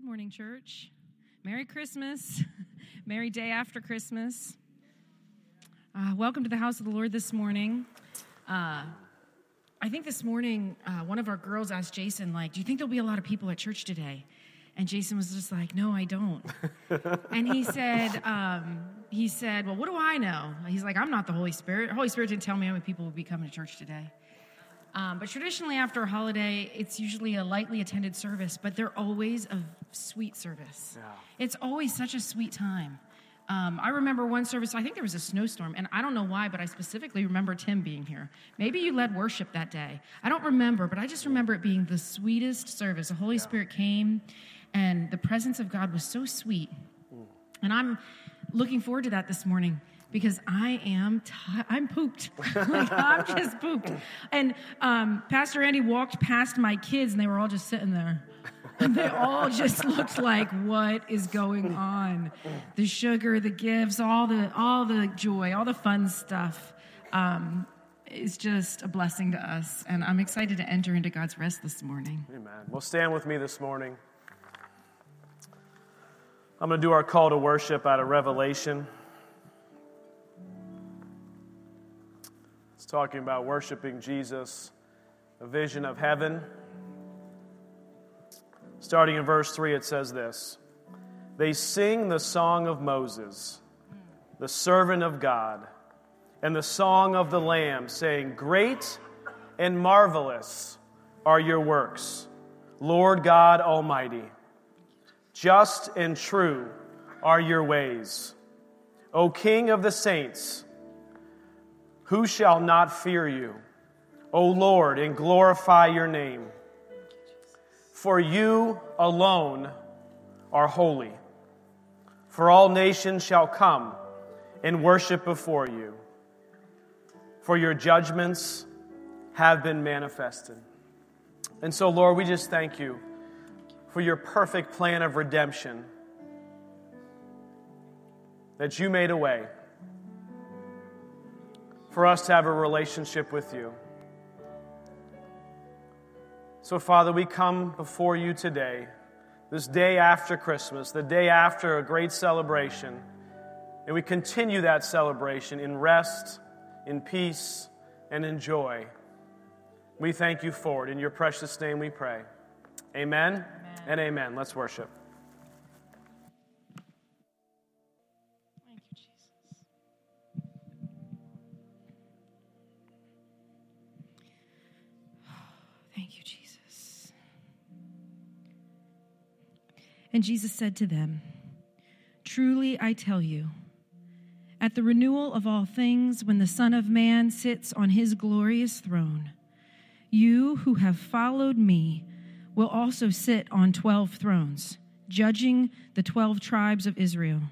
Good morning, church. Merry Christmas. Merry day after Christmas. Uh, welcome to the house of the Lord this morning. Uh, I think this morning uh, one of our girls asked Jason, like, "Do you think there'll be a lot of people at church today?" And Jason was just like, "No, I don't." and he said, um, "He said, well, what do I know?" He's like, "I'm not the Holy Spirit. Holy Spirit didn't tell me how many people would be coming to church today." Um, but traditionally, after a holiday, it's usually a lightly attended service, but they're always a sweet service. Yeah. It's always such a sweet time. Um, I remember one service, I think there was a snowstorm, and I don't know why, but I specifically remember Tim being here. Maybe you led worship that day. I don't remember, but I just remember it being the sweetest service. The Holy Spirit came, and the presence of God was so sweet. And I'm looking forward to that this morning because I am I'm pooped. like I'm just pooped. And um, Pastor Andy walked past my kids, and they were all just sitting there. And they all just looked like, "What is going on?" The sugar, the gifts, all the all the joy, all the fun stuff. Um, is just a blessing to us, and I'm excited to enter into God's rest this morning. Amen. Well, stand with me this morning. I'm going to do our call to worship out of Revelation. Talking about worshiping Jesus, a vision of heaven. Starting in verse 3, it says this They sing the song of Moses, the servant of God, and the song of the Lamb, saying, Great and marvelous are your works, Lord God Almighty. Just and true are your ways. O King of the saints, who shall not fear you? O Lord, and glorify your name. For you alone are holy. For all nations shall come and worship before you. For your judgments have been manifested. And so, Lord, we just thank you for your perfect plan of redemption that you made a way for us to have a relationship with you. So, Father, we come before you today, this day after Christmas, the day after a great celebration, and we continue that celebration in rest, in peace, and in joy. We thank you for it. In your precious name we pray. Amen, amen. and amen. Let's worship. And Jesus said to them, Truly I tell you, at the renewal of all things, when the Son of Man sits on his glorious throne, you who have followed me will also sit on 12 thrones, judging the 12 tribes of Israel.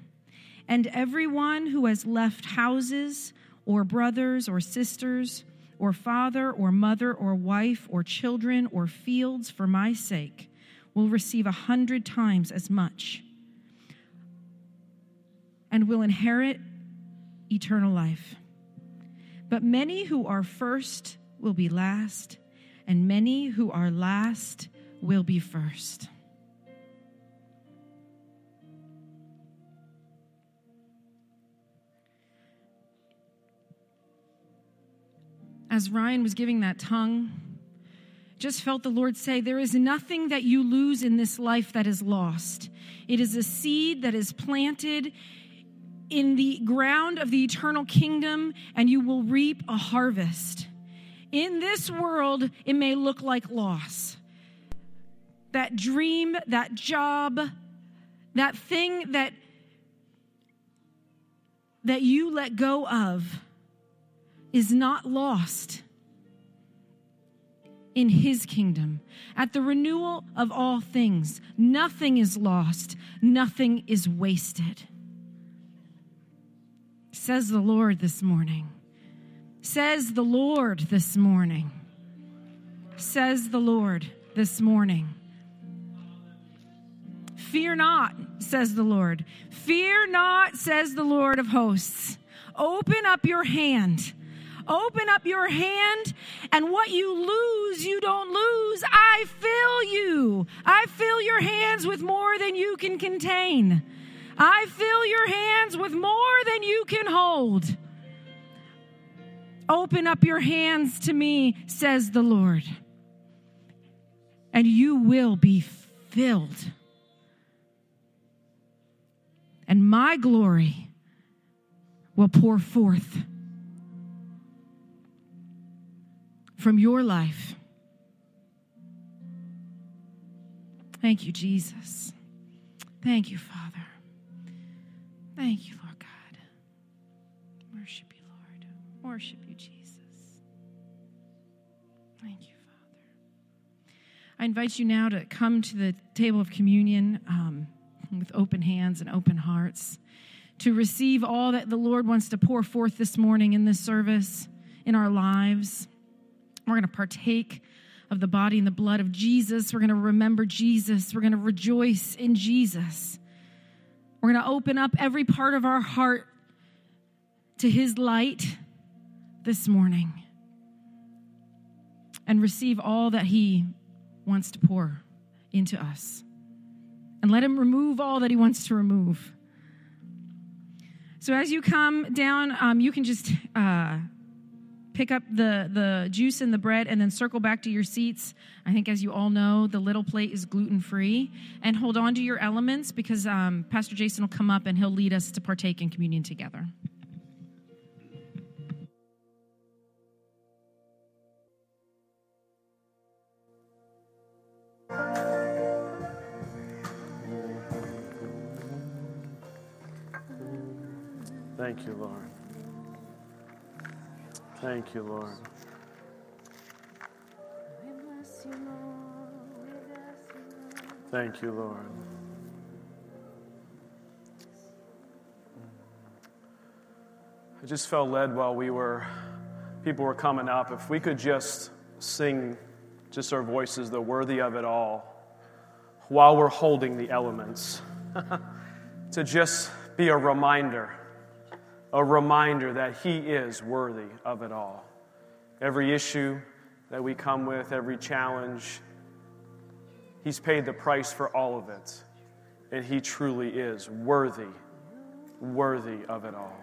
And everyone who has left houses, or brothers, or sisters, or father, or mother, or wife, or children, or fields for my sake will receive a hundred times as much and will inherit eternal life. But many who are first will be last, and many who are last will be first. As Ryan was giving that tongue, just felt the Lord say, There is nothing that you lose in this life that is lost. It is a seed that is planted in the ground of the eternal kingdom, and you will reap a harvest. In this world, it may look like loss. That dream, that job, that thing that, that you let go of is not lost in his kingdom. At the renewal of all things, nothing is lost, nothing is wasted. Says the Lord this morning. Says the Lord this morning. Says the Lord this morning. Fear not, says the Lord. Fear not, says the Lord of hosts. Open up your hand Open up your hand, and what you lose, you don't lose. I fill you. I fill your hands with more than you can contain. I fill your hands with more than you can hold. Open up your hands to me, says the Lord, and you will be filled. And my glory will pour forth from your life. Thank you, Jesus. Thank you, Father. Thank you, Lord God. Worship you, Lord. Worship you, Jesus. Thank you, Father. I invite you now to come to the table of communion um, with open hands and open hearts to receive all that the Lord wants to pour forth this morning in this service, in our lives. We're going to partake of the body and the blood of Jesus. We're going to remember Jesus. We're going to rejoice in Jesus. We're going to open up every part of our heart to His light this morning and receive all that He wants to pour into us. And let Him remove all that He wants to remove. So as you come down, um, you can just. Uh, pick up the, the juice and the bread and then circle back to your seats. I think, as you all know, the little plate is gluten free. And hold on to your elements because um, Pastor Jason will come up and he'll lead us to partake in communion together. Thank you, Lord. Thank you, Lord. Thank you, Lord. I just felt led while we were, people were coming up. If we could just sing, just our voices, the worthy of it all, while we're holding the elements, to just be a reminder a reminder that He is worthy of it all. Every issue that we come with, every challenge, He's paid the price for all of it. And He truly is worthy, worthy of it all.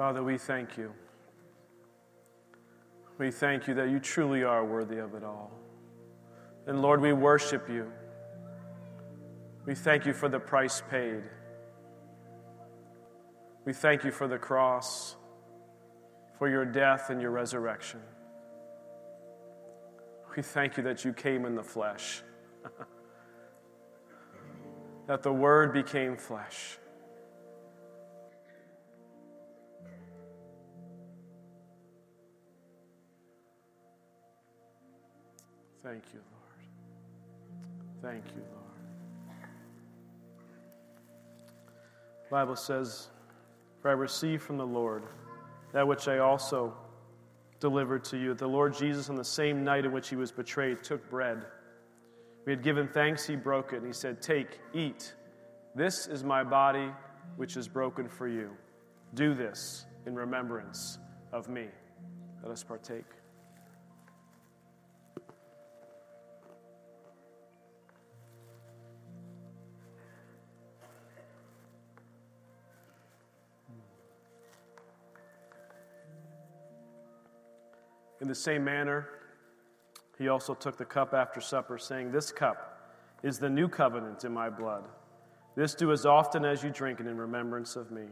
Father, we thank you. We thank you that you truly are worthy of it all. And Lord, we worship you. We thank you for the price paid. We thank you for the cross, for your death and your resurrection. We thank you that you came in the flesh, that the Word became flesh Thank you, Lord. Thank you, Lord. The Bible says, For I received from the Lord that which I also delivered to you. The Lord Jesus, on the same night in which he was betrayed, took bread. We had given thanks, he broke it, and he said, Take, eat. This is my body, which is broken for you. Do this in remembrance of me. Let us partake. The same manner, he also took the cup after supper, saying, This cup is the new covenant in my blood. This do as often as you drink it in remembrance of me.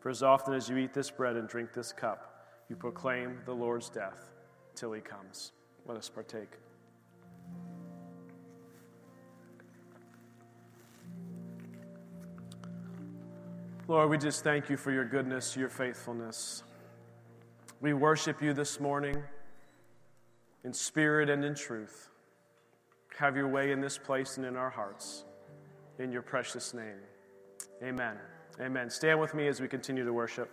For as often as you eat this bread and drink this cup, you proclaim the Lord's death till he comes. Let us partake. Lord, we just thank you for your goodness, your faithfulness. We worship you this morning in spirit and in truth. Have your way in this place and in our hearts. In your precious name. Amen. Amen. Stand with me as we continue to worship.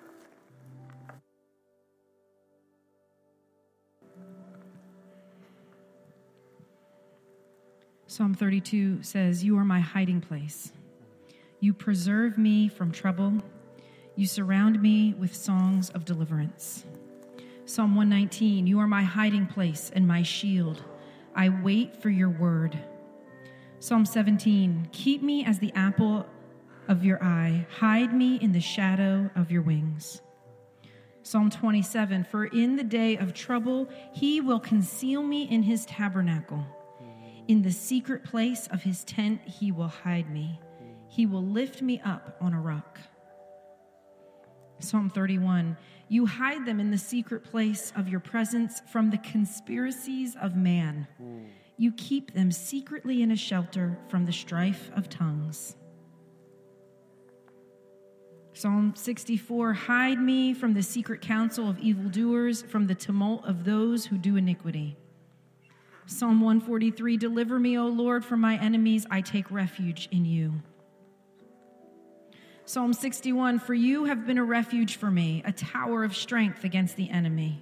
Psalm 32 says, You are my hiding place. You preserve me from trouble. You surround me with songs of deliverance. Psalm 119 You are my hiding place and my shield. I wait for your word. Psalm 17 Keep me as the apple of your eye, hide me in the shadow of your wings. Psalm 27 For in the day of trouble, he will conceal me in his tabernacle. In the secret place of his tent, he will hide me. He will lift me up on a rock. Psalm 31 You hide them in the secret place of your presence from the conspiracies of man. You keep them secretly in a shelter from the strife of tongues. Psalm 64 Hide me from the secret counsel of evildoers, from the tumult of those who do iniquity. Psalm 143 Deliver me, O Lord, from my enemies. I take refuge in you. Psalm 61 For you have been a refuge for me, a tower of strength against the enemy.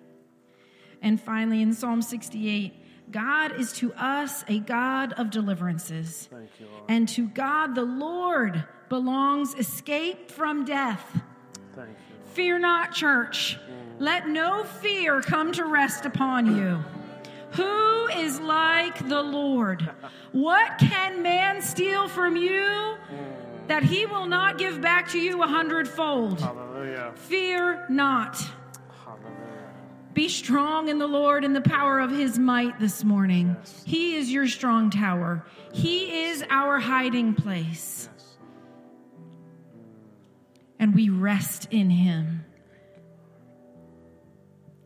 And finally, in Psalm 68, God is to us a God of deliverances. You, and to God the Lord belongs escape from death. Fear not, church. Let no fear come to rest upon you. Who is like the Lord? What can man steal from you that he will not give back to you a hundredfold? Hallelujah. Fear not. Hallelujah. Be strong in the Lord and the power of his might this morning. Yes. He is your strong tower, he is our hiding place. Yes. And we rest in him.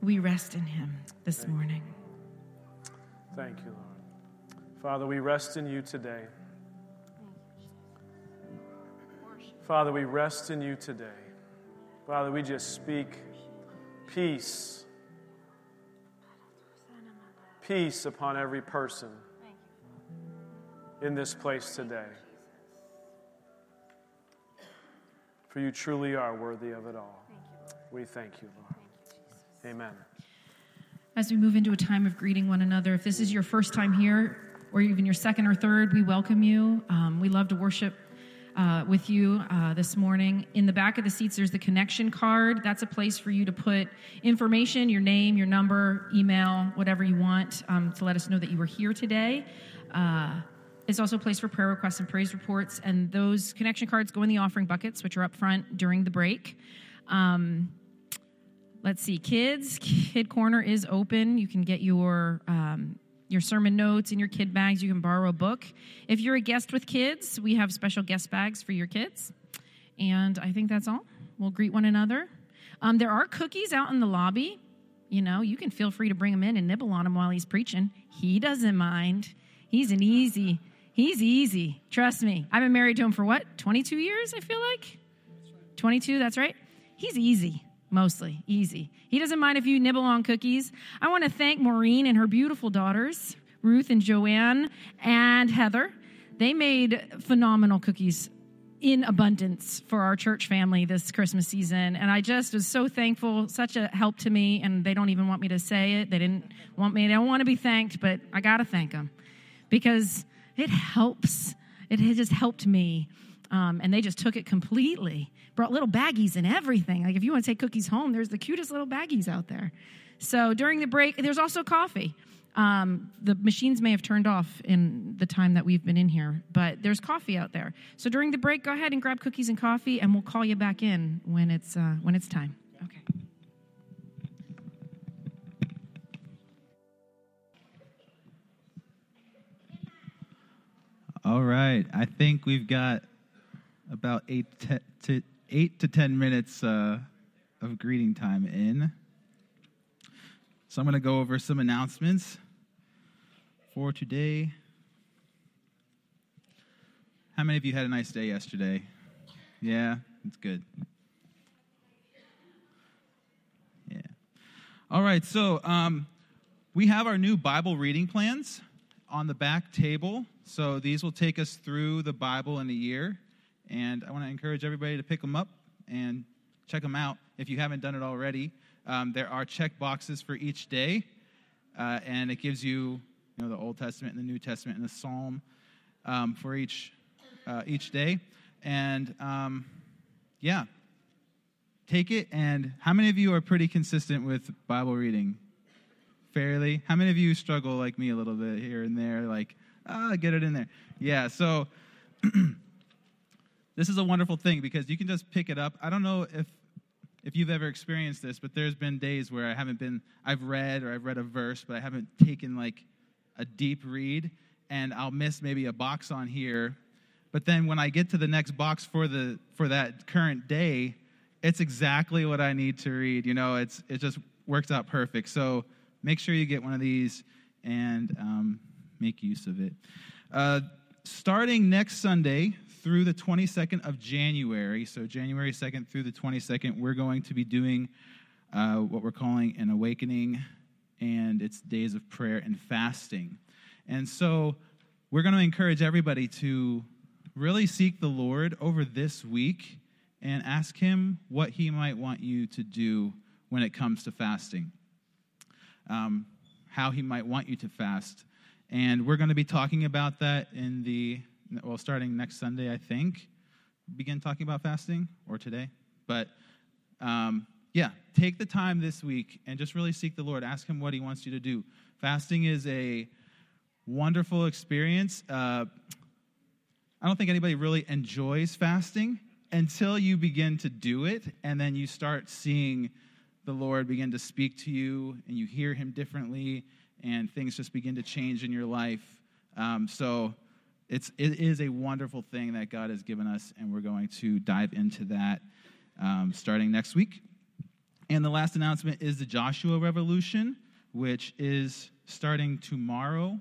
We rest in him this morning. Thank you, Lord. Father, we rest in you today. Father, we rest in you today. Father, we just speak peace. Peace upon every person in this place today. For you truly are worthy of it all. We thank you, Lord. Amen. As we move into a time of greeting one another, if this is your first time here, or even your second or third, we welcome you. Um, we love to worship uh, with you uh, this morning. In the back of the seats, there's the connection card. That's a place for you to put information, your name, your number, email, whatever you want um, to let us know that you were here today. Uh, it's also a place for prayer requests and praise reports, and those connection cards go in the offering buckets, which are up front during the break. Um, let's see, kids, Kid Corner is open. You can get your um, your sermon notes in your kid bags. You can borrow a book. If you're a guest with kids, we have special guest bags for your kids. And I think that's all. We'll greet one another. Um, there are cookies out in the lobby. You know, you can feel free to bring them in and nibble on them while he's preaching. He doesn't mind. He's an easy, he's easy. Trust me. I've been married to him for what, 22 years, I feel like? 22, that's right. He's easy mostly easy. He doesn't mind if you nibble on cookies. I want to thank Maureen and her beautiful daughters, Ruth and Joanne and Heather. They made phenomenal cookies in abundance for our church family this Christmas season. And I just was so thankful, such a help to me. And they don't even want me to say it. They didn't want me, they don't want to be thanked, but I got to thank them because it helps. It has just helped me. Um, and they just took it completely. Brought little baggies and everything. Like if you want to take cookies home, there's the cutest little baggies out there. So during the break, there's also coffee. Um, the machines may have turned off in the time that we've been in here, but there's coffee out there. So during the break, go ahead and grab cookies and coffee, and we'll call you back in when it's uh, when it's time. Okay. All right. I think we've got about eight to, to eight to ten minutes uh, of greeting time in. So I'm going to go over some announcements for today. How many of you had a nice day yesterday? Yeah, it's good. Yeah. All right, so um, we have our new Bible reading plans on the back table. So these will take us through the Bible in a year. And I want to encourage everybody to pick them up and check them out if you haven't done it already. Um, there are check boxes for each day, uh, and it gives you, you know, the Old Testament and the New Testament and the Psalm um, for each uh, each day. And um, yeah, take it. And how many of you are pretty consistent with Bible reading? Fairly. How many of you struggle like me a little bit here and there? Like, ah, get it in there. Yeah. So. this is a wonderful thing because you can just pick it up. I don't know if if you've ever experienced this, but there's been days where I haven't been I've read or I've read a verse, but I haven't taken like a deep read and I'll miss maybe a box on here. But then when I get to the next box for the for that current day, it's exactly what I need to read. You know, it's it just works out perfect. So make sure you get one of these and um, make use of it. Uh, starting next Sunday, through the 22nd of January, so January 2nd through the 22nd, we're going to be doing uh, what we're calling an awakening, and it's days of prayer and fasting. And so we're going to encourage everybody to really seek the Lord over this week and ask Him what He might want you to do when it comes to fasting, um, how He might want you to fast. And we're going to be talking about that in the well, starting next Sunday, I think, begin talking about fasting or today. But um, yeah, take the time this week and just really seek the Lord. Ask Him what He wants you to do. Fasting is a wonderful experience. Uh, I don't think anybody really enjoys fasting until you begin to do it, and then you start seeing the Lord begin to speak to you, and you hear Him differently, and things just begin to change in your life. Um, so it's, it is a wonderful thing that God has given us, and we're going to dive into that um, starting next week. And the last announcement is the Joshua Revolution, which is starting tomorrow,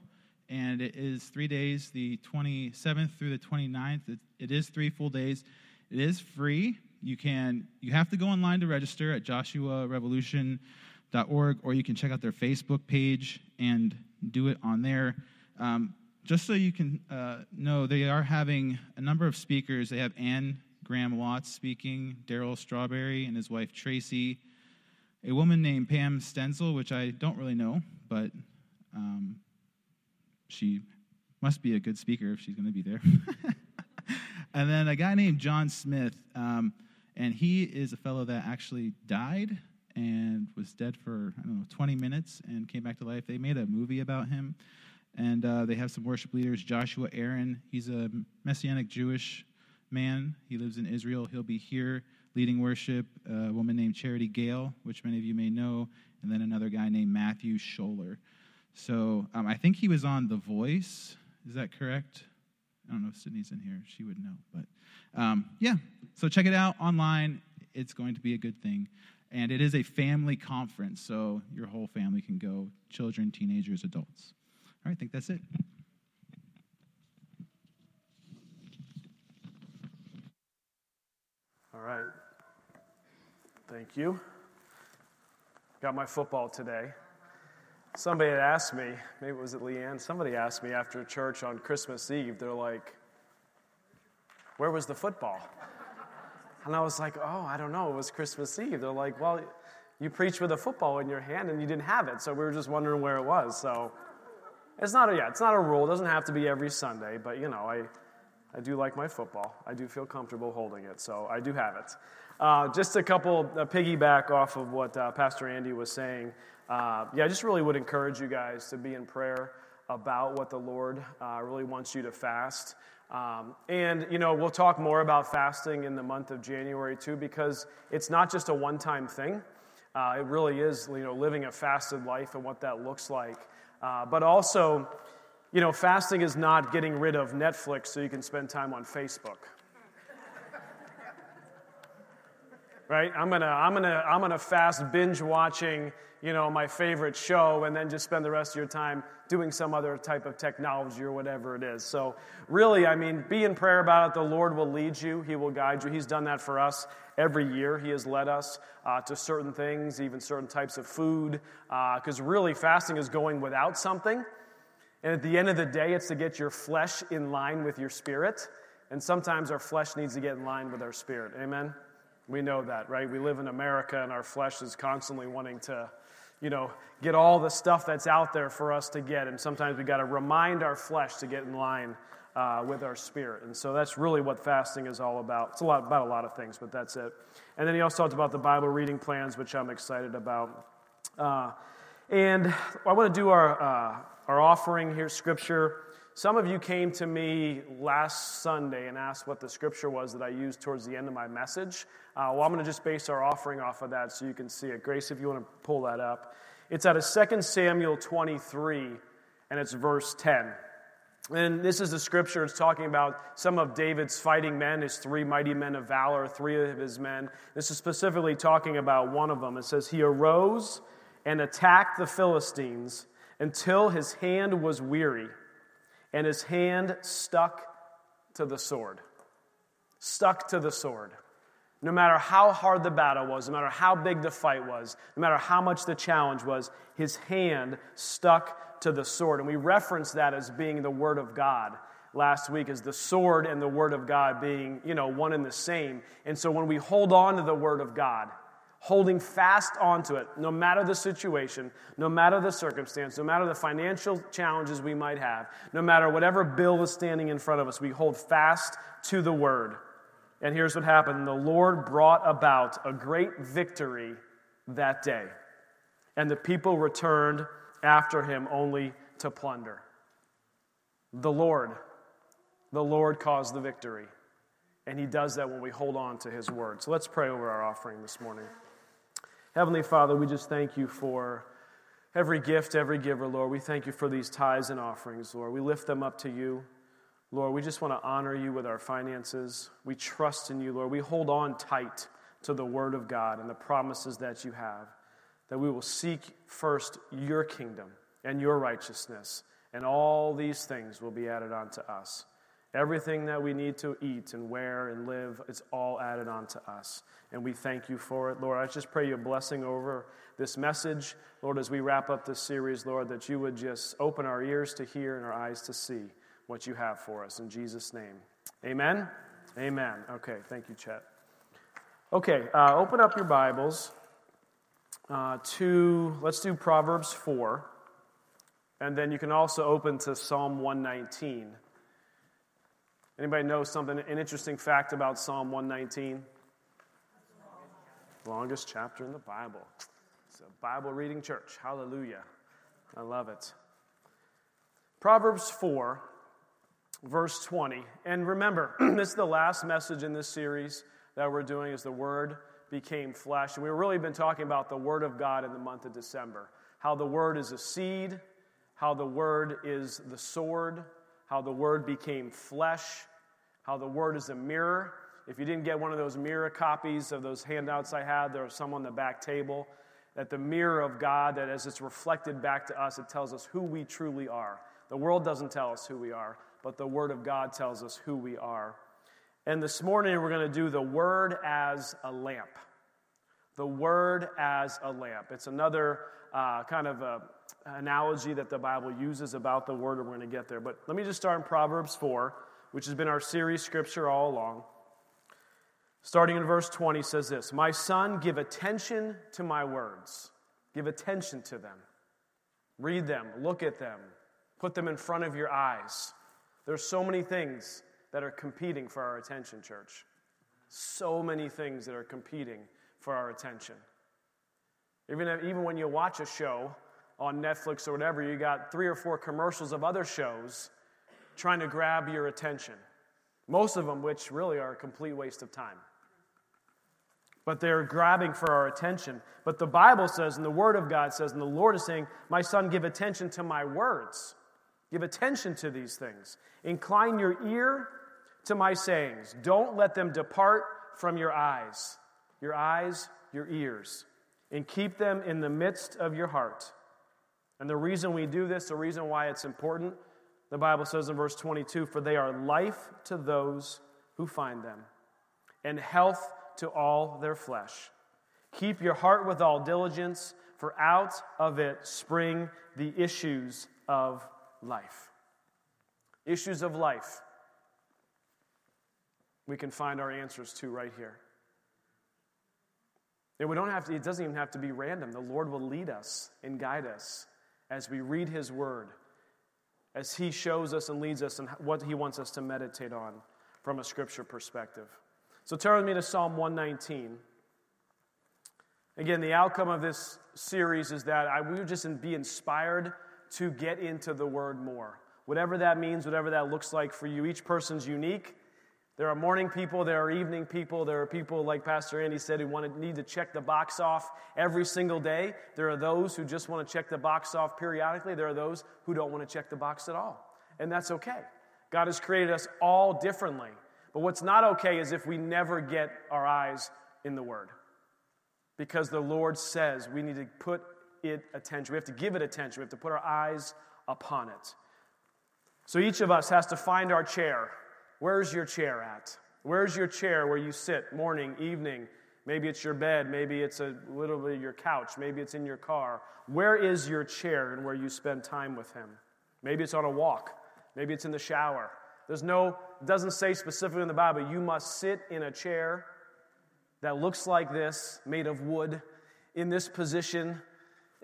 and it is three days, the 27th through the 29th. It, it is three full days. It is free. You can you have to go online to register at joshuarevolution.org, or you can check out their Facebook page and do it on there. Um, just so you can uh, know, they are having a number of speakers. They have Anne Graham Lotz speaking, Darryl Strawberry and his wife Tracy, a woman named Pam Stenzel, which I don't really know, but um, she must be a good speaker if she's going to be there. and then a guy named John Smith, um, and he is a fellow that actually died and was dead for I don't know 20 minutes and came back to life. They made a movie about him. And uh, they have some worship leaders. Joshua Aaron, he's a Messianic Jewish man. He lives in Israel. He'll be here leading worship. a woman named Charity Gale, which many of you may know, and then another guy named Matthew Schuler. So um, I think he was on The Voice. Is that correct? I don't know if Sydney's in here. She would know. But um, yeah, so check it out online. It's going to be a good thing. And it is a family conference, so your whole family can go children, teenagers, adults. I think that's it. All right. Thank you. Got my football today. Somebody had asked me, maybe it was at Leanne, somebody asked me after church on Christmas Eve, they're like, Where was the football? And I was like, Oh, I don't know. It was Christmas Eve. They're like, Well, you preached with a football in your hand and you didn't have it. So we were just wondering where it was. So it's not a, yeah, it's not a rule. It doesn't have to be every Sunday, but you know, I, I do like my football. I do feel comfortable holding it, so I do have it. Uh, just a couple piggyback off of what uh, Pastor Andy was saying. Uh, yeah, I just really would encourage you guys to be in prayer about what the Lord uh, really wants you to fast. Um, and, you know, we'll talk more about fasting in the month of January too, because it's not just a one time thing. Uh, it really is, you know, living a fasted life and what that looks like. Uh, but also, You know, fasting is not getting rid of Netflix so you can spend time on Facebook. right? I'm gonna, I'm gonna, I'm gonna fast binge watching, you know, my favorite show, and then just spend the rest of your time doing some other type of technology or whatever it is. So, really, I mean, be in prayer about it. The Lord will lead you. He will guide you. He's done that for us every year. He has led us uh, to certain things, even certain types of food, because uh, really, fasting is going without something. And at the end of the day, it's to get your flesh in line with your spirit. And sometimes our flesh needs to get in line with our spirit. Amen. We know that, right? We live in America and our flesh is constantly wanting to, you know, get all the stuff that's out there for us to get. And sometimes we got to remind our flesh to get in line uh, with our spirit. And so that's really what fasting is all about. It's a lot about a lot of things, but that's it. And then he also talked about the Bible reading plans, which I'm excited about. Uh, and I want to do our, uh, our offering here, scripture. Some of you came to me last Sunday and asked what the scripture was that I used towards the end of my message. Uh, well, I'm going to just base our offering off of that so you can see it. Grace, if you want to pull that up. It's out of 2 Samuel 23, and it's verse 10. And this is the scripture. It's talking about some of David's fighting men, his three mighty men of valor, three of his men. This is specifically talking about one of them. It says, He arose and attacked the Philistines until his hand was weary and his hand stuck to the sword. Stuck to the sword. No matter how hard the battle was, no matter how big the fight was, no matter how much the challenge was, his hand stuck to the sword. And we reference that as being the Word of God last week as the sword and the Word of God being, you know, one and the same. And so when we hold on to the Word of God, holding fast onto it, no matter the situation, no matter the circumstance, no matter the financial challenges we might have, no matter whatever bill is standing in front of us, we hold fast to the word. And here's what happened the Lord brought about a great victory that day, and the people returned after him only to plunder. The Lord, the Lord caused the victory. And he does that when we hold on to his word. So let's pray over our offering this morning. Heavenly Father, we just thank you for every gift, every giver, Lord. We thank you for these tithes and offerings, Lord. We lift them up to you. Lord, we just want to honor you with our finances. We trust in you, Lord. We hold on tight to the word of God and the promises that you have, that we will seek first your kingdom and your righteousness, and all these things will be added onto us. Everything that we need to eat and wear and live, it's all added on to us. And we thank you for it. Lord, I just pray your blessing over this message. Lord, as we wrap up this series, Lord, that you would just open our ears to hear and our eyes to see what you have for us. In Jesus' name. Amen. Amen. Okay, thank you, Chet. Okay, uh, open up your Bibles uh, to, let's do Proverbs 4. And then you can also open to Psalm 119. Anybody know something, an interesting fact about Psalm 119? Longest chapter in the Bible. It's a Bible reading church. Hallelujah. I love it. Proverbs 4, verse 20. And remember, this is the last message in this series that we're doing is the Word became flesh. And we've really been talking about the Word of God in the month of December. How the Word is a seed, how the Word is the sword, how the Word became flesh, how the Word is a mirror. If you didn't get one of those mirror copies of those handouts I had, there are some on the back table. That the mirror of God, that as it's reflected back to us, it tells us who we truly are. The world doesn't tell us who we are, but the Word of God tells us who we are. And this morning we're going to do the Word as a lamp. The Word as a lamp. It's another uh, kind of a analogy that the Bible uses about the Word, and we're going to get there. But let me just start in Proverbs 4 which has been our series scripture all along. Starting in verse 20 says this My son, give attention to my words. Give attention to them. Read them, look at them, put them in front of your eyes. There's so many things that are competing for our attention, church. So many things that are competing for our attention. Even, even when you watch a show on Netflix or whatever, you got three or four commercials of other shows trying to grab your attention. Most of them, which really are a complete waste of time. But they're grabbing for our attention. But the Bible says, and the Word of God says, and the Lord is saying, My son, give attention to my words. Give attention to these things. Incline your ear to my sayings. Don't let them depart from your eyes. Your eyes, your ears. And keep them in the midst of your heart. And the reason we do this, the reason why it's important, the Bible says in verse 22 For they are life to those who find them, and health to all their flesh. Keep your heart with all diligence, for out of it spring the issues of life. Issues of life. We can find our answers to right here. And we don't have to, it doesn't even have to be random. The Lord will lead us and guide us as we read His Word, as He shows us and leads us and what He wants us to meditate on from a scripture perspective. So turn with me to Psalm 119. Again, the outcome of this series is that I, we would just be inspired to get into the Word more. Whatever that means, whatever that looks like for you, each person's unique. There are morning people, there are evening people, there are people, like Pastor Andy said, who want to need to check the box off every single day. There are those who just want to check the box off periodically. There are those who don't want to check the box at all. And that's okay. God has created us all differently. But what's not okay is if we never get our eyes in the Word. Because the Lord says we need to put it attention. We have to give it attention. We have to put our eyes upon it. So each of us has to find our chair. Where's your chair at? Where's your chair where you sit morning, evening? Maybe it's your bed, maybe it's a little bit your couch, maybe it's in your car. Where is your chair and where you spend time with Him? Maybe it's on a walk, maybe it's in the shower. There's no, doesn't say specifically in the Bible, you must sit in a chair that looks like this, made of wood, in this position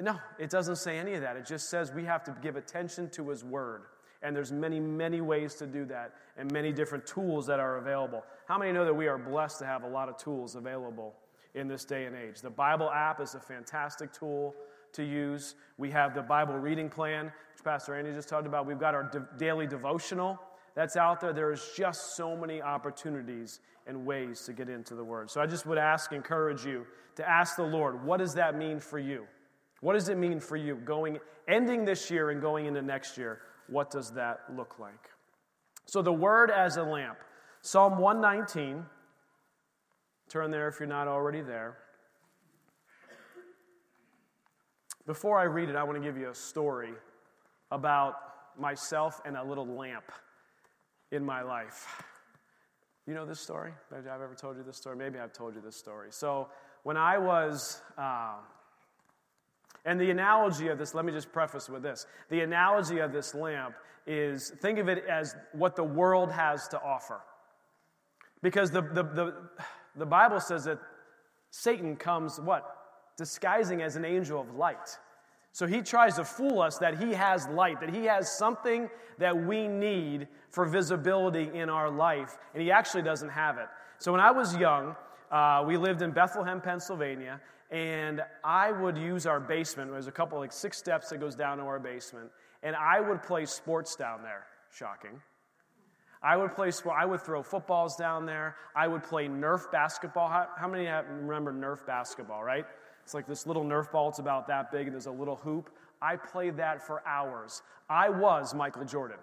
no, it doesn't say any of that. It just says we have to give attention to His Word. And there's many, many ways to do that and many different tools that are available. How many know that we are blessed to have a lot of tools available in this day and age? The Bible app is a fantastic tool to use. We have the Bible reading plan, which Pastor Andy just talked about. We've got our de- daily devotional that's out there. There's just so many opportunities and ways to get into the Word. So I just would ask, encourage you to ask the Lord, what does that mean for you? What does it mean for you going ending this year and going into next year? What does that look like? So the word as a lamp. Psalm 119. Turn there if you're not already there. Before I read it, I want to give you a story about myself and a little lamp in my life. You know this story? Have I've ever told you this story? Maybe I've told you this story. So, when I was uh, and the analogy of this, let me just preface with this. The analogy of this lamp is think of it as what the world has to offer. Because the, the, the, the Bible says that Satan comes, what? Disguising as an angel of light. So he tries to fool us that he has light, that he has something that we need for visibility in our life, and he actually doesn't have it. So when I was young, uh, we lived in Bethlehem, Pennsylvania, and I would use our basement. There's a couple, like six steps that goes down to our basement, and I would play sports down there. Shocking. I would play sport. I would throw footballs down there. I would play Nerf basketball. How, how many remember Nerf basketball? Right? It's like this little Nerf ball. It's about that big, and there's a little hoop. I played that for hours. I was Michael Jordan.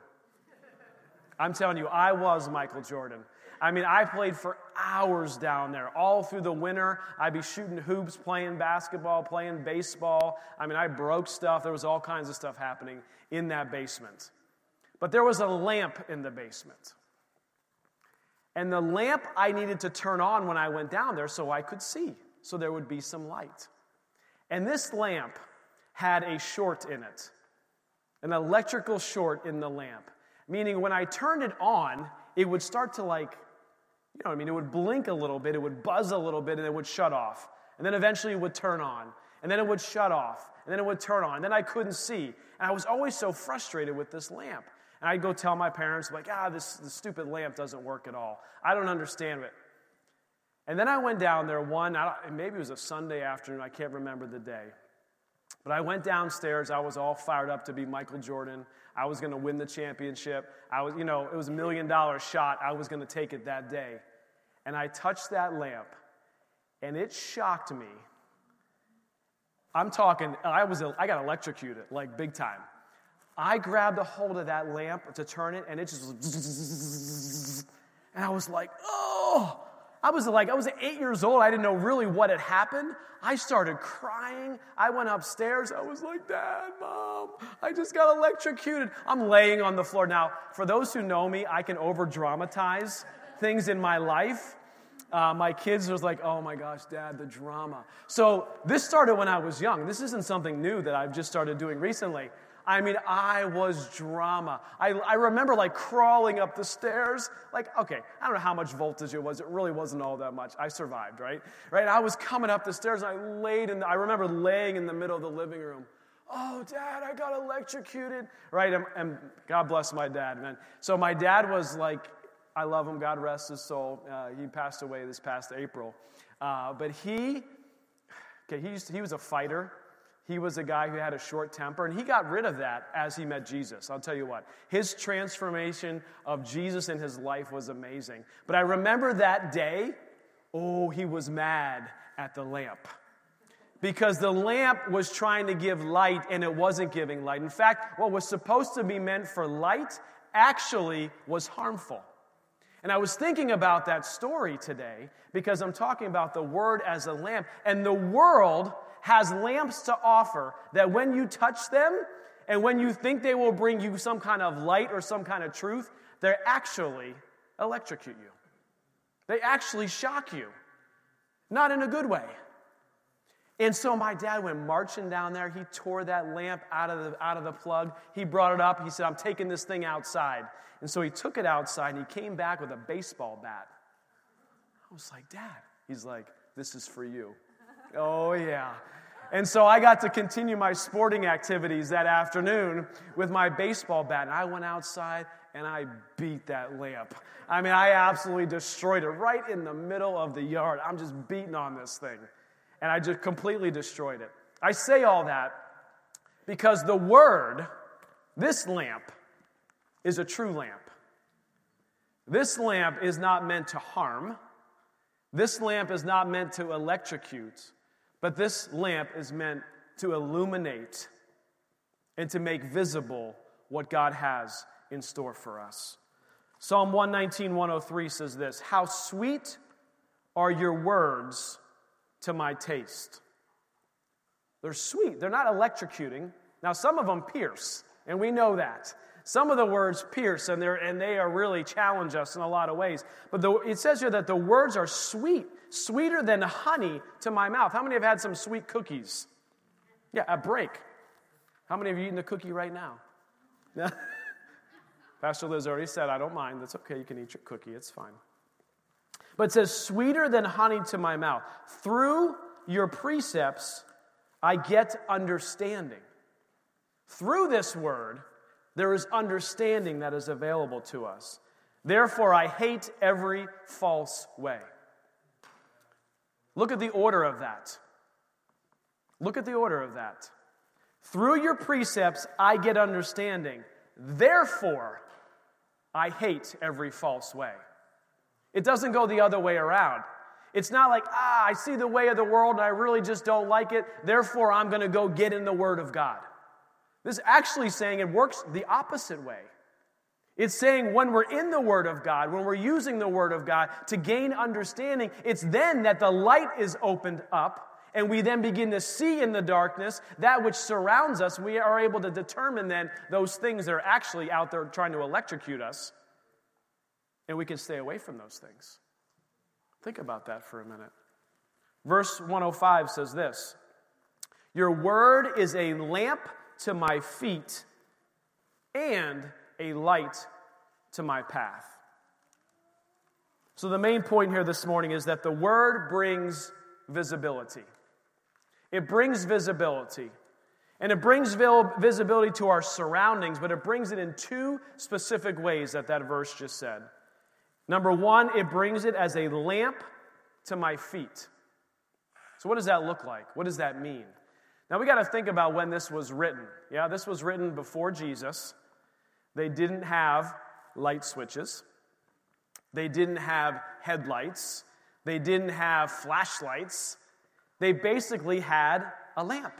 I'm telling you, I was Michael Jordan. I mean, I played for hours down there. All through the winter, I'd be shooting hoops, playing basketball, playing baseball. I mean, I broke stuff. There was all kinds of stuff happening in that basement. But there was a lamp in the basement. And the lamp I needed to turn on when I went down there so I could see, so there would be some light. And this lamp had a short in it, an electrical short in the lamp, meaning when I turned it on, it would start to like you know what I mean? It would blink a little bit, it would buzz a little bit, and it would shut off. And then eventually it would turn on. And then it would shut off. And then it would turn on. And then I couldn't see. And I was always so frustrated with this lamp. And I'd go tell my parents, like, ah, this, this stupid lamp doesn't work at all. I don't understand it. And then I went down there one, maybe it was a Sunday afternoon, I can't remember the day. But I went downstairs, I was all fired up to be Michael Jordan. I was going to win the championship. I was, you know, it was a million dollar shot. I was going to take it that day. And I touched that lamp, and it shocked me. I'm talking, I was, I got electrocuted like big time. I grabbed a hold of that lamp to turn it, and it just and I was like, oh. I was like, I was eight years old. I didn't know really what had happened. I started crying. I went upstairs. I was like, Dad, Mom, I just got electrocuted. I'm laying on the floor. Now, for those who know me, I can over dramatize things in my life. Uh, my kids was like, oh my gosh, dad, the drama. So this started when I was young. This isn't something new that I've just started doing recently. I mean, I was drama. I, I remember like crawling up the stairs. Like, okay, I don't know how much voltage it was. It really wasn't all that much. I survived, right? Right? I was coming up the stairs and I laid in, the, I remember laying in the middle of the living room. Oh, dad, I got electrocuted. Right? And, and God bless my dad, man. So my dad was like, I love him. God rest his soul. Uh, he passed away this past April. Uh, but he, okay, he, used he was a fighter. He was a guy who had a short temper, and he got rid of that as he met Jesus. I'll tell you what, his transformation of Jesus in his life was amazing. But I remember that day, oh, he was mad at the lamp because the lamp was trying to give light and it wasn't giving light. In fact, what was supposed to be meant for light actually was harmful. And I was thinking about that story today because I'm talking about the word as a lamp, and the world has lamps to offer that when you touch them and when you think they will bring you some kind of light or some kind of truth, they actually electrocute you. They actually shock you, not in a good way. And so my dad went marching down there. He tore that lamp out of, the, out of the plug. He brought it up. He said, I'm taking this thing outside. And so he took it outside and he came back with a baseball bat. I was like, Dad. He's like, This is for you. Oh, yeah. And so I got to continue my sporting activities that afternoon with my baseball bat. And I went outside and I beat that lamp. I mean, I absolutely destroyed it right in the middle of the yard. I'm just beating on this thing. And I just completely destroyed it. I say all that because the word, this lamp, is a true lamp. This lamp is not meant to harm. This lamp is not meant to electrocute. But this lamp is meant to illuminate and to make visible what God has in store for us. Psalm 119, 103 says this How sweet are your words to my taste. They're sweet, they're not electrocuting. Now, some of them pierce, and we know that. Some of the words pierce, and, and they are really challenge us in a lot of ways. But the, it says here that the words are sweet sweeter than honey to my mouth. How many have had some sweet cookies? Yeah, a break. How many of you eating a cookie right now? Pastor Liz already said, I don't mind. That's okay. You can eat your cookie. It's fine. But it says, sweeter than honey to my mouth. Through your precepts, I get understanding. Through this word, there is understanding that is available to us. Therefore, I hate every false way. Look at the order of that. Look at the order of that. Through your precepts, I get understanding. Therefore, I hate every false way. It doesn't go the other way around. It's not like, ah, I see the way of the world and I really just don't like it, therefore I'm going to go get in the Word of God. This is actually saying it works the opposite way. It's saying when we're in the Word of God, when we're using the Word of God to gain understanding, it's then that the light is opened up and we then begin to see in the darkness that which surrounds us. We are able to determine then those things that are actually out there trying to electrocute us, and we can stay away from those things. Think about that for a minute. Verse 105 says this Your word is a lamp to my feet and a light to my path. So, the main point here this morning is that the word brings visibility. It brings visibility. And it brings visibility to our surroundings, but it brings it in two specific ways that that verse just said. Number one, it brings it as a lamp to my feet. So, what does that look like? What does that mean? Now, we got to think about when this was written. Yeah, this was written before Jesus. They didn't have light switches, they didn't have headlights, they didn't have flashlights. They basically had a lamp.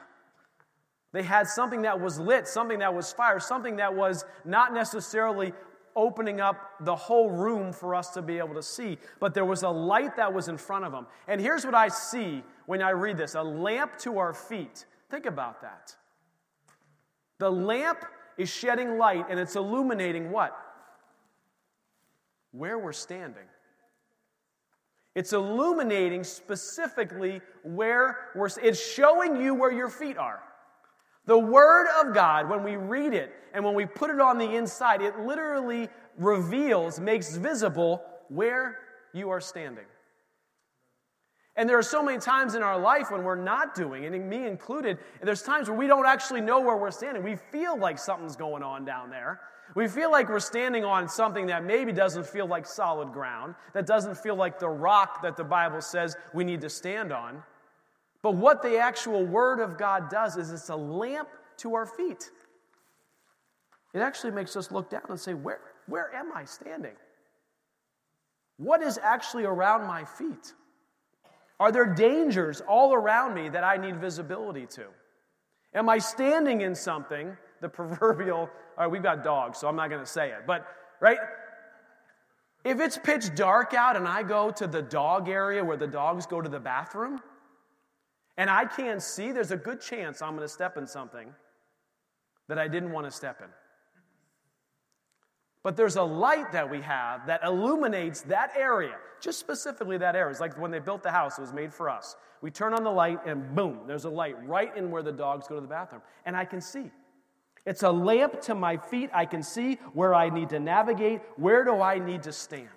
They had something that was lit, something that was fire, something that was not necessarily opening up the whole room for us to be able to see, but there was a light that was in front of them. And here's what I see when I read this a lamp to our feet. Think about that. The lamp is shedding light and it's illuminating what? Where we're standing. It's illuminating specifically where we're it's showing you where your feet are. The Word of God, when we read it and when we put it on the inside, it literally reveals, makes visible where you are standing. And there are so many times in our life when we're not doing, and me included, and there's times where we don't actually know where we're standing. We feel like something's going on down there. We feel like we're standing on something that maybe doesn't feel like solid ground, that doesn't feel like the rock that the Bible says we need to stand on. But what the actual Word of God does is it's a lamp to our feet. It actually makes us look down and say, Where, where am I standing? What is actually around my feet? Are there dangers all around me that I need visibility to? Am I standing in something, the proverbial, all right, we've got dogs, so I'm not going to say it, but, right? If it's pitch dark out and I go to the dog area where the dogs go to the bathroom, and I can't see, there's a good chance I'm going to step in something that I didn't want to step in. But there's a light that we have that illuminates that area, just specifically that area. It's like when they built the house, it was made for us. We turn on the light, and boom, there's a light right in where the dogs go to the bathroom. And I can see. It's a lamp to my feet. I can see where I need to navigate. Where do I need to stand?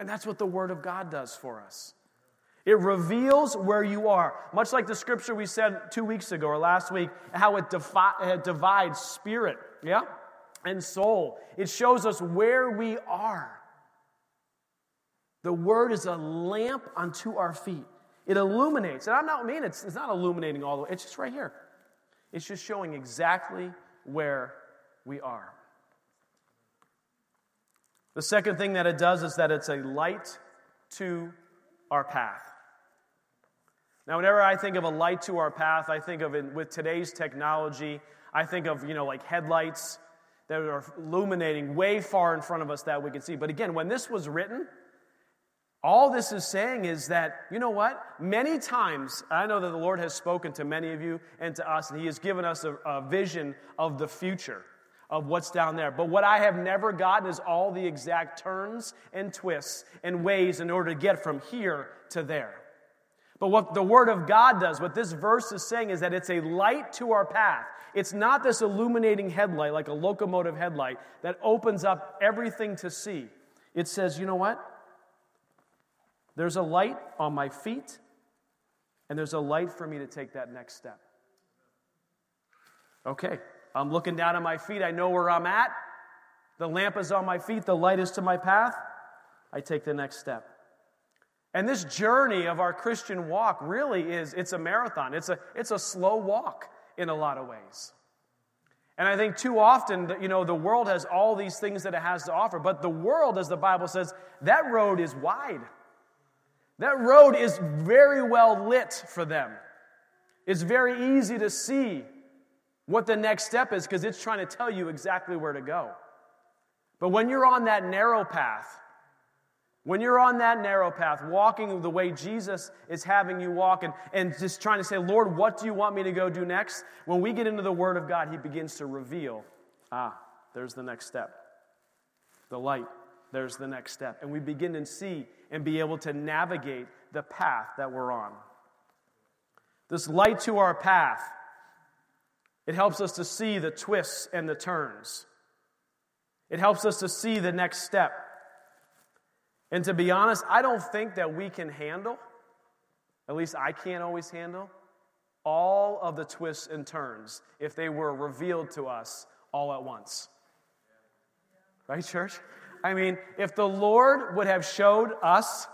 And that's what the Word of God does for us. It reveals where you are. Much like the scripture we said two weeks ago or last week, how it, defi- it divides spirit, yeah, and soul. It shows us where we are. The word is a lamp unto our feet. It illuminates. And I'm not mean it's, it's not illuminating all the way, it's just right here. It's just showing exactly where we are. The second thing that it does is that it's a light to our path. Now, whenever I think of a light to our path, I think of it with today's technology. I think of, you know, like headlights that are illuminating way far in front of us that we can see. But again, when this was written, all this is saying is that, you know what? Many times, I know that the Lord has spoken to many of you and to us, and He has given us a, a vision of the future, of what's down there. But what I have never gotten is all the exact turns and twists and ways in order to get from here to there. But what the Word of God does, what this verse is saying, is that it's a light to our path. It's not this illuminating headlight, like a locomotive headlight, that opens up everything to see. It says, you know what? There's a light on my feet, and there's a light for me to take that next step. Okay, I'm looking down at my feet. I know where I'm at. The lamp is on my feet, the light is to my path. I take the next step. And this journey of our Christian walk really is it's a marathon. It's a it's a slow walk in a lot of ways. And I think too often, you know, the world has all these things that it has to offer, but the world, as the Bible says, that road is wide. That road is very well lit for them. It's very easy to see what the next step is because it's trying to tell you exactly where to go. But when you're on that narrow path, when you're on that narrow path, walking the way Jesus is having you walk, and, and just trying to say, Lord, what do you want me to go do next? When we get into the Word of God, He begins to reveal ah, there's the next step. The light, there's the next step. And we begin to see and be able to navigate the path that we're on. This light to our path, it helps us to see the twists and the turns. It helps us to see the next step. And to be honest, I don't think that we can handle, at least I can't always handle, all of the twists and turns if they were revealed to us all at once. Right, church? I mean, if the Lord would have showed us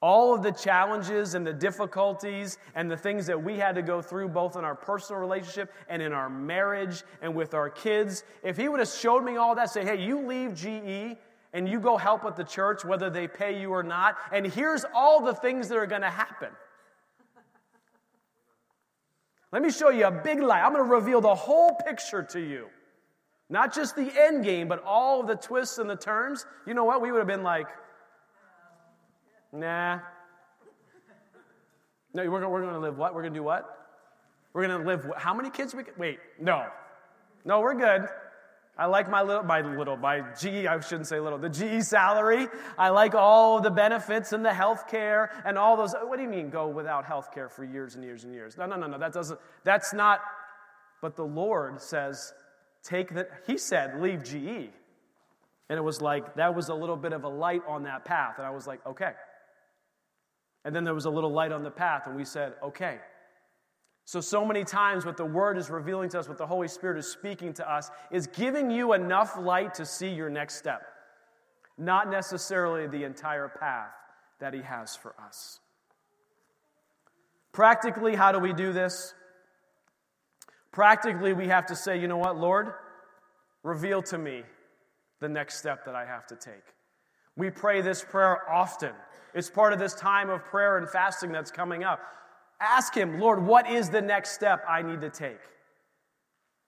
all of the challenges and the difficulties and the things that we had to go through, both in our personal relationship and in our marriage and with our kids, if He would have showed me all that, say, hey, you leave GE and you go help at the church, whether they pay you or not, and here's all the things that are going to happen. Let me show you a big lie. I'm going to reveal the whole picture to you. Not just the end game, but all of the twists and the turns. You know what? We would have been like, nah. No, we're, we're going to live what? We're going to do what? We're going to live how many kids? We, wait, no. No, we're good. I like my little, my little, my GE, I shouldn't say little, the GE salary. I like all the benefits and the health care and all those. What do you mean go without health care for years and years and years? No, no, no, no. That doesn't, that's not, but the Lord says, take that, He said, leave GE. And it was like, that was a little bit of a light on that path. And I was like, okay. And then there was a little light on the path, and we said, okay. So, so many times, what the Word is revealing to us, what the Holy Spirit is speaking to us, is giving you enough light to see your next step, not necessarily the entire path that He has for us. Practically, how do we do this? Practically, we have to say, you know what, Lord, reveal to me the next step that I have to take. We pray this prayer often. It's part of this time of prayer and fasting that's coming up. Ask Him, Lord, what is the next step I need to take?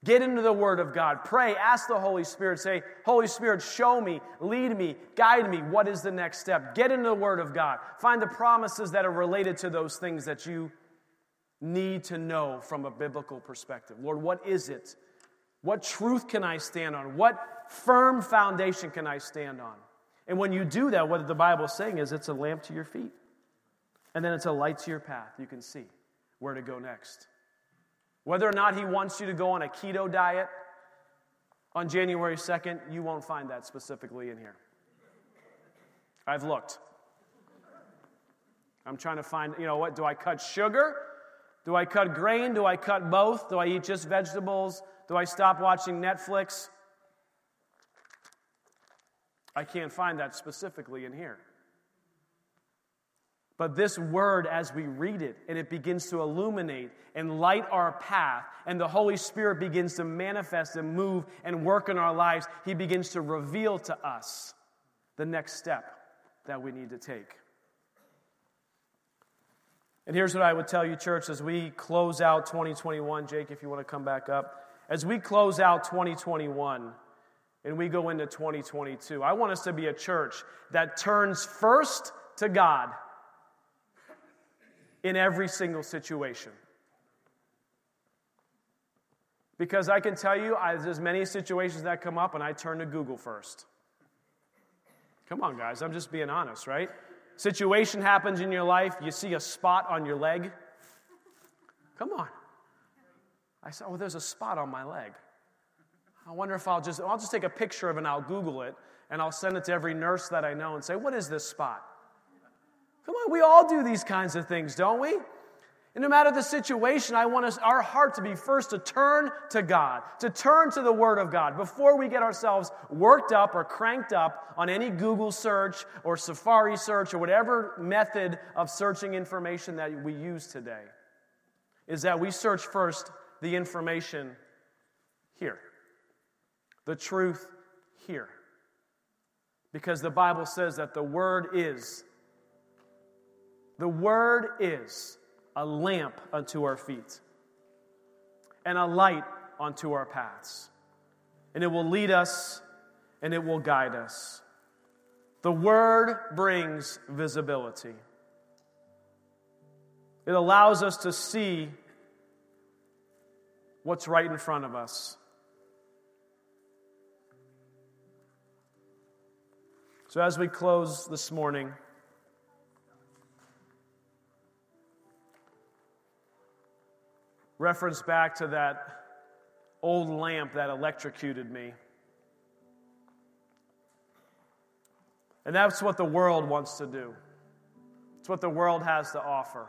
Get into the Word of God. Pray. Ask the Holy Spirit. Say, Holy Spirit, show me, lead me, guide me. What is the next step? Get into the Word of God. Find the promises that are related to those things that you need to know from a biblical perspective. Lord, what is it? What truth can I stand on? What firm foundation can I stand on? And when you do that, what the Bible is saying is it's a lamp to your feet and then it's a light to your path. You can see where to go next. Whether or not he wants you to go on a keto diet on January 2nd, you won't find that specifically in here. I've looked. I'm trying to find, you know what? Do I cut sugar? Do I cut grain? Do I cut both? Do I eat just vegetables? Do I stop watching Netflix? I can't find that specifically in here. But this word, as we read it, and it begins to illuminate and light our path, and the Holy Spirit begins to manifest and move and work in our lives, He begins to reveal to us the next step that we need to take. And here's what I would tell you, church, as we close out 2021. Jake, if you want to come back up. As we close out 2021 and we go into 2022, I want us to be a church that turns first to God in every single situation. Because I can tell you, I, there's many situations that come up, and I turn to Google first. Come on, guys, I'm just being honest, right? Situation happens in your life, you see a spot on your leg. Come on. I said, Oh, there's a spot on my leg. I wonder if I'll just I'll just take a picture of it and I'll Google it and I'll send it to every nurse that I know and say, What is this spot? Come on, we all do these kinds of things, don't we? And no matter the situation, I want us, our heart to be first to turn to God, to turn to the Word of God before we get ourselves worked up or cranked up on any Google search or Safari search or whatever method of searching information that we use today. Is that we search first the information here, the truth here. Because the Bible says that the Word is the Word is a lamp unto our feet and a light unto our paths. And it will lead us and it will guide us. The Word brings visibility, it allows us to see what's right in front of us. So, as we close this morning, reference back to that old lamp that electrocuted me. And that's what the world wants to do. It's what the world has to offer.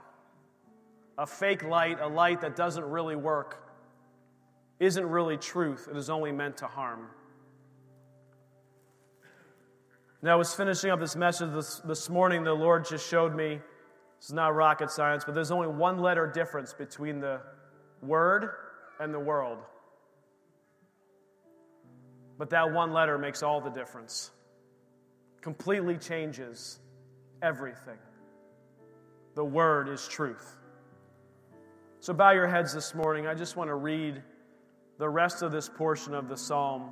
A fake light, a light that doesn't really work, isn't really truth. It is only meant to harm. Now, I was finishing up this message this, this morning. The Lord just showed me this is not rocket science, but there's only one letter difference between the Word and the world. But that one letter makes all the difference, completely changes everything. The Word is truth. So bow your heads this morning. I just want to read the rest of this portion of the psalm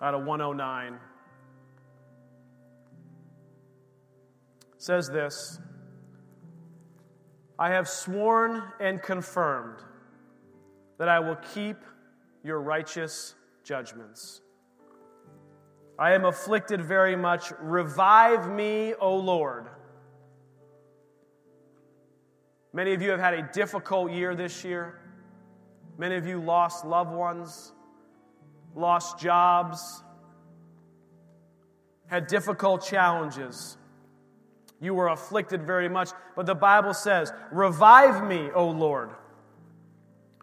out of 109. It says this I have sworn and confirmed that I will keep your righteous judgments. I am afflicted very much. Revive me, O Lord. Many of you have had a difficult year this year. Many of you lost loved ones, lost jobs, had difficult challenges. You were afflicted very much. But the Bible says, Revive me, O Lord,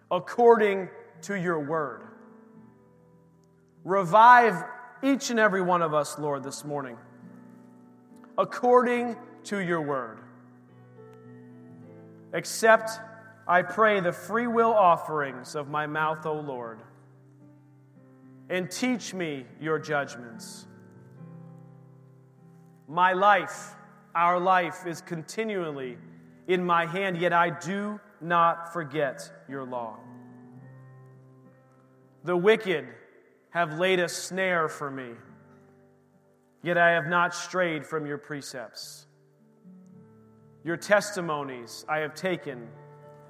according to your word. Revive each and every one of us, Lord, this morning, according to your word. Accept, I pray, the free will offerings of my mouth, O Lord, and teach me your judgments. My life, our life, is continually in my hand, yet I do not forget your law. The wicked have laid a snare for me, yet I have not strayed from your precepts. Your testimonies I have taken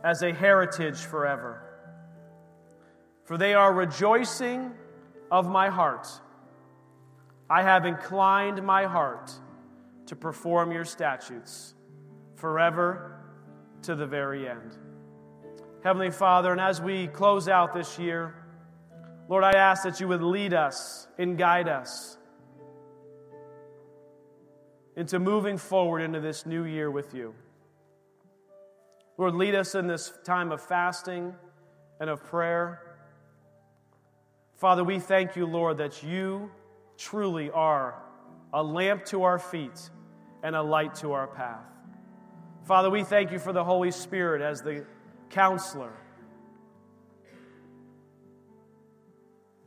as a heritage forever. For they are rejoicing of my heart. I have inclined my heart to perform your statutes forever to the very end. Heavenly Father, and as we close out this year, Lord, I ask that you would lead us and guide us into moving forward into this new year with you. Lord, lead us in this time of fasting and of prayer. Father, we thank you, Lord, that you truly are a lamp to our feet and a light to our path. Father, we thank you for the Holy Spirit as the counselor,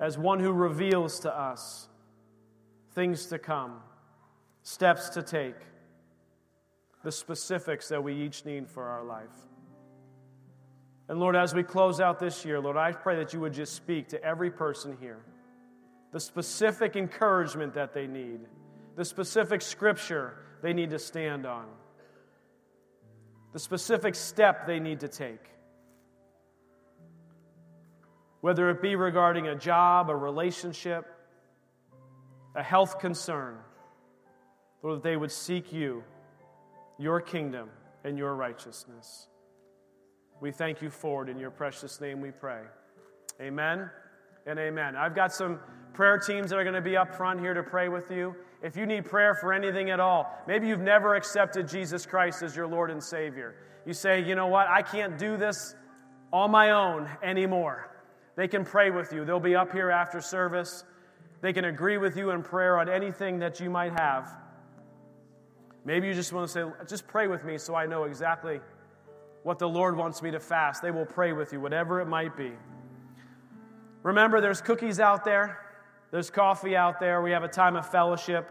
as one who reveals to us things to come steps to take, the specifics that we each need for our life. And Lord, as we close out this year, Lord, I pray that you would just speak to every person here the specific encouragement that they need, the specific scripture they need to stand on, the specific step they need to take. Whether it be regarding a job, a relationship, a health concern, Lord, that they would seek you, your kingdom, and your righteousness. We thank you for it. In your precious name we pray. Amen and amen. I've got some prayer teams that are going to be up front here to pray with you. If you need prayer for anything at all, maybe you've never accepted Jesus Christ as your Lord and Savior. You say, you know what, I can't do this on my own anymore. They can pray with you. They'll be up here after service. They can agree with you in prayer on anything that you might have. Maybe you just want to say, just pray with me so I know exactly what the Lord wants me to fast. They will pray with you, whatever it might be. Remember, there's cookies out there, there's coffee out there. We have a time of fellowship.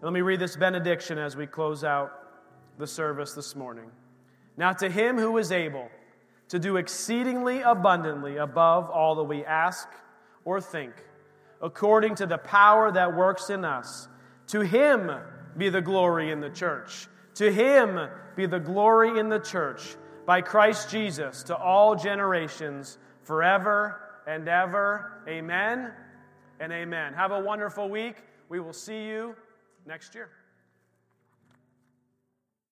Let me read this benediction as we close out the service this morning. Now, to him who is able to do exceedingly abundantly above all that we ask or think, according to the power that works in us, to him be the glory in the church. To him be the glory in the church by Christ Jesus to all generations, forever and ever. Amen and amen. Have a wonderful week. We will see you next year.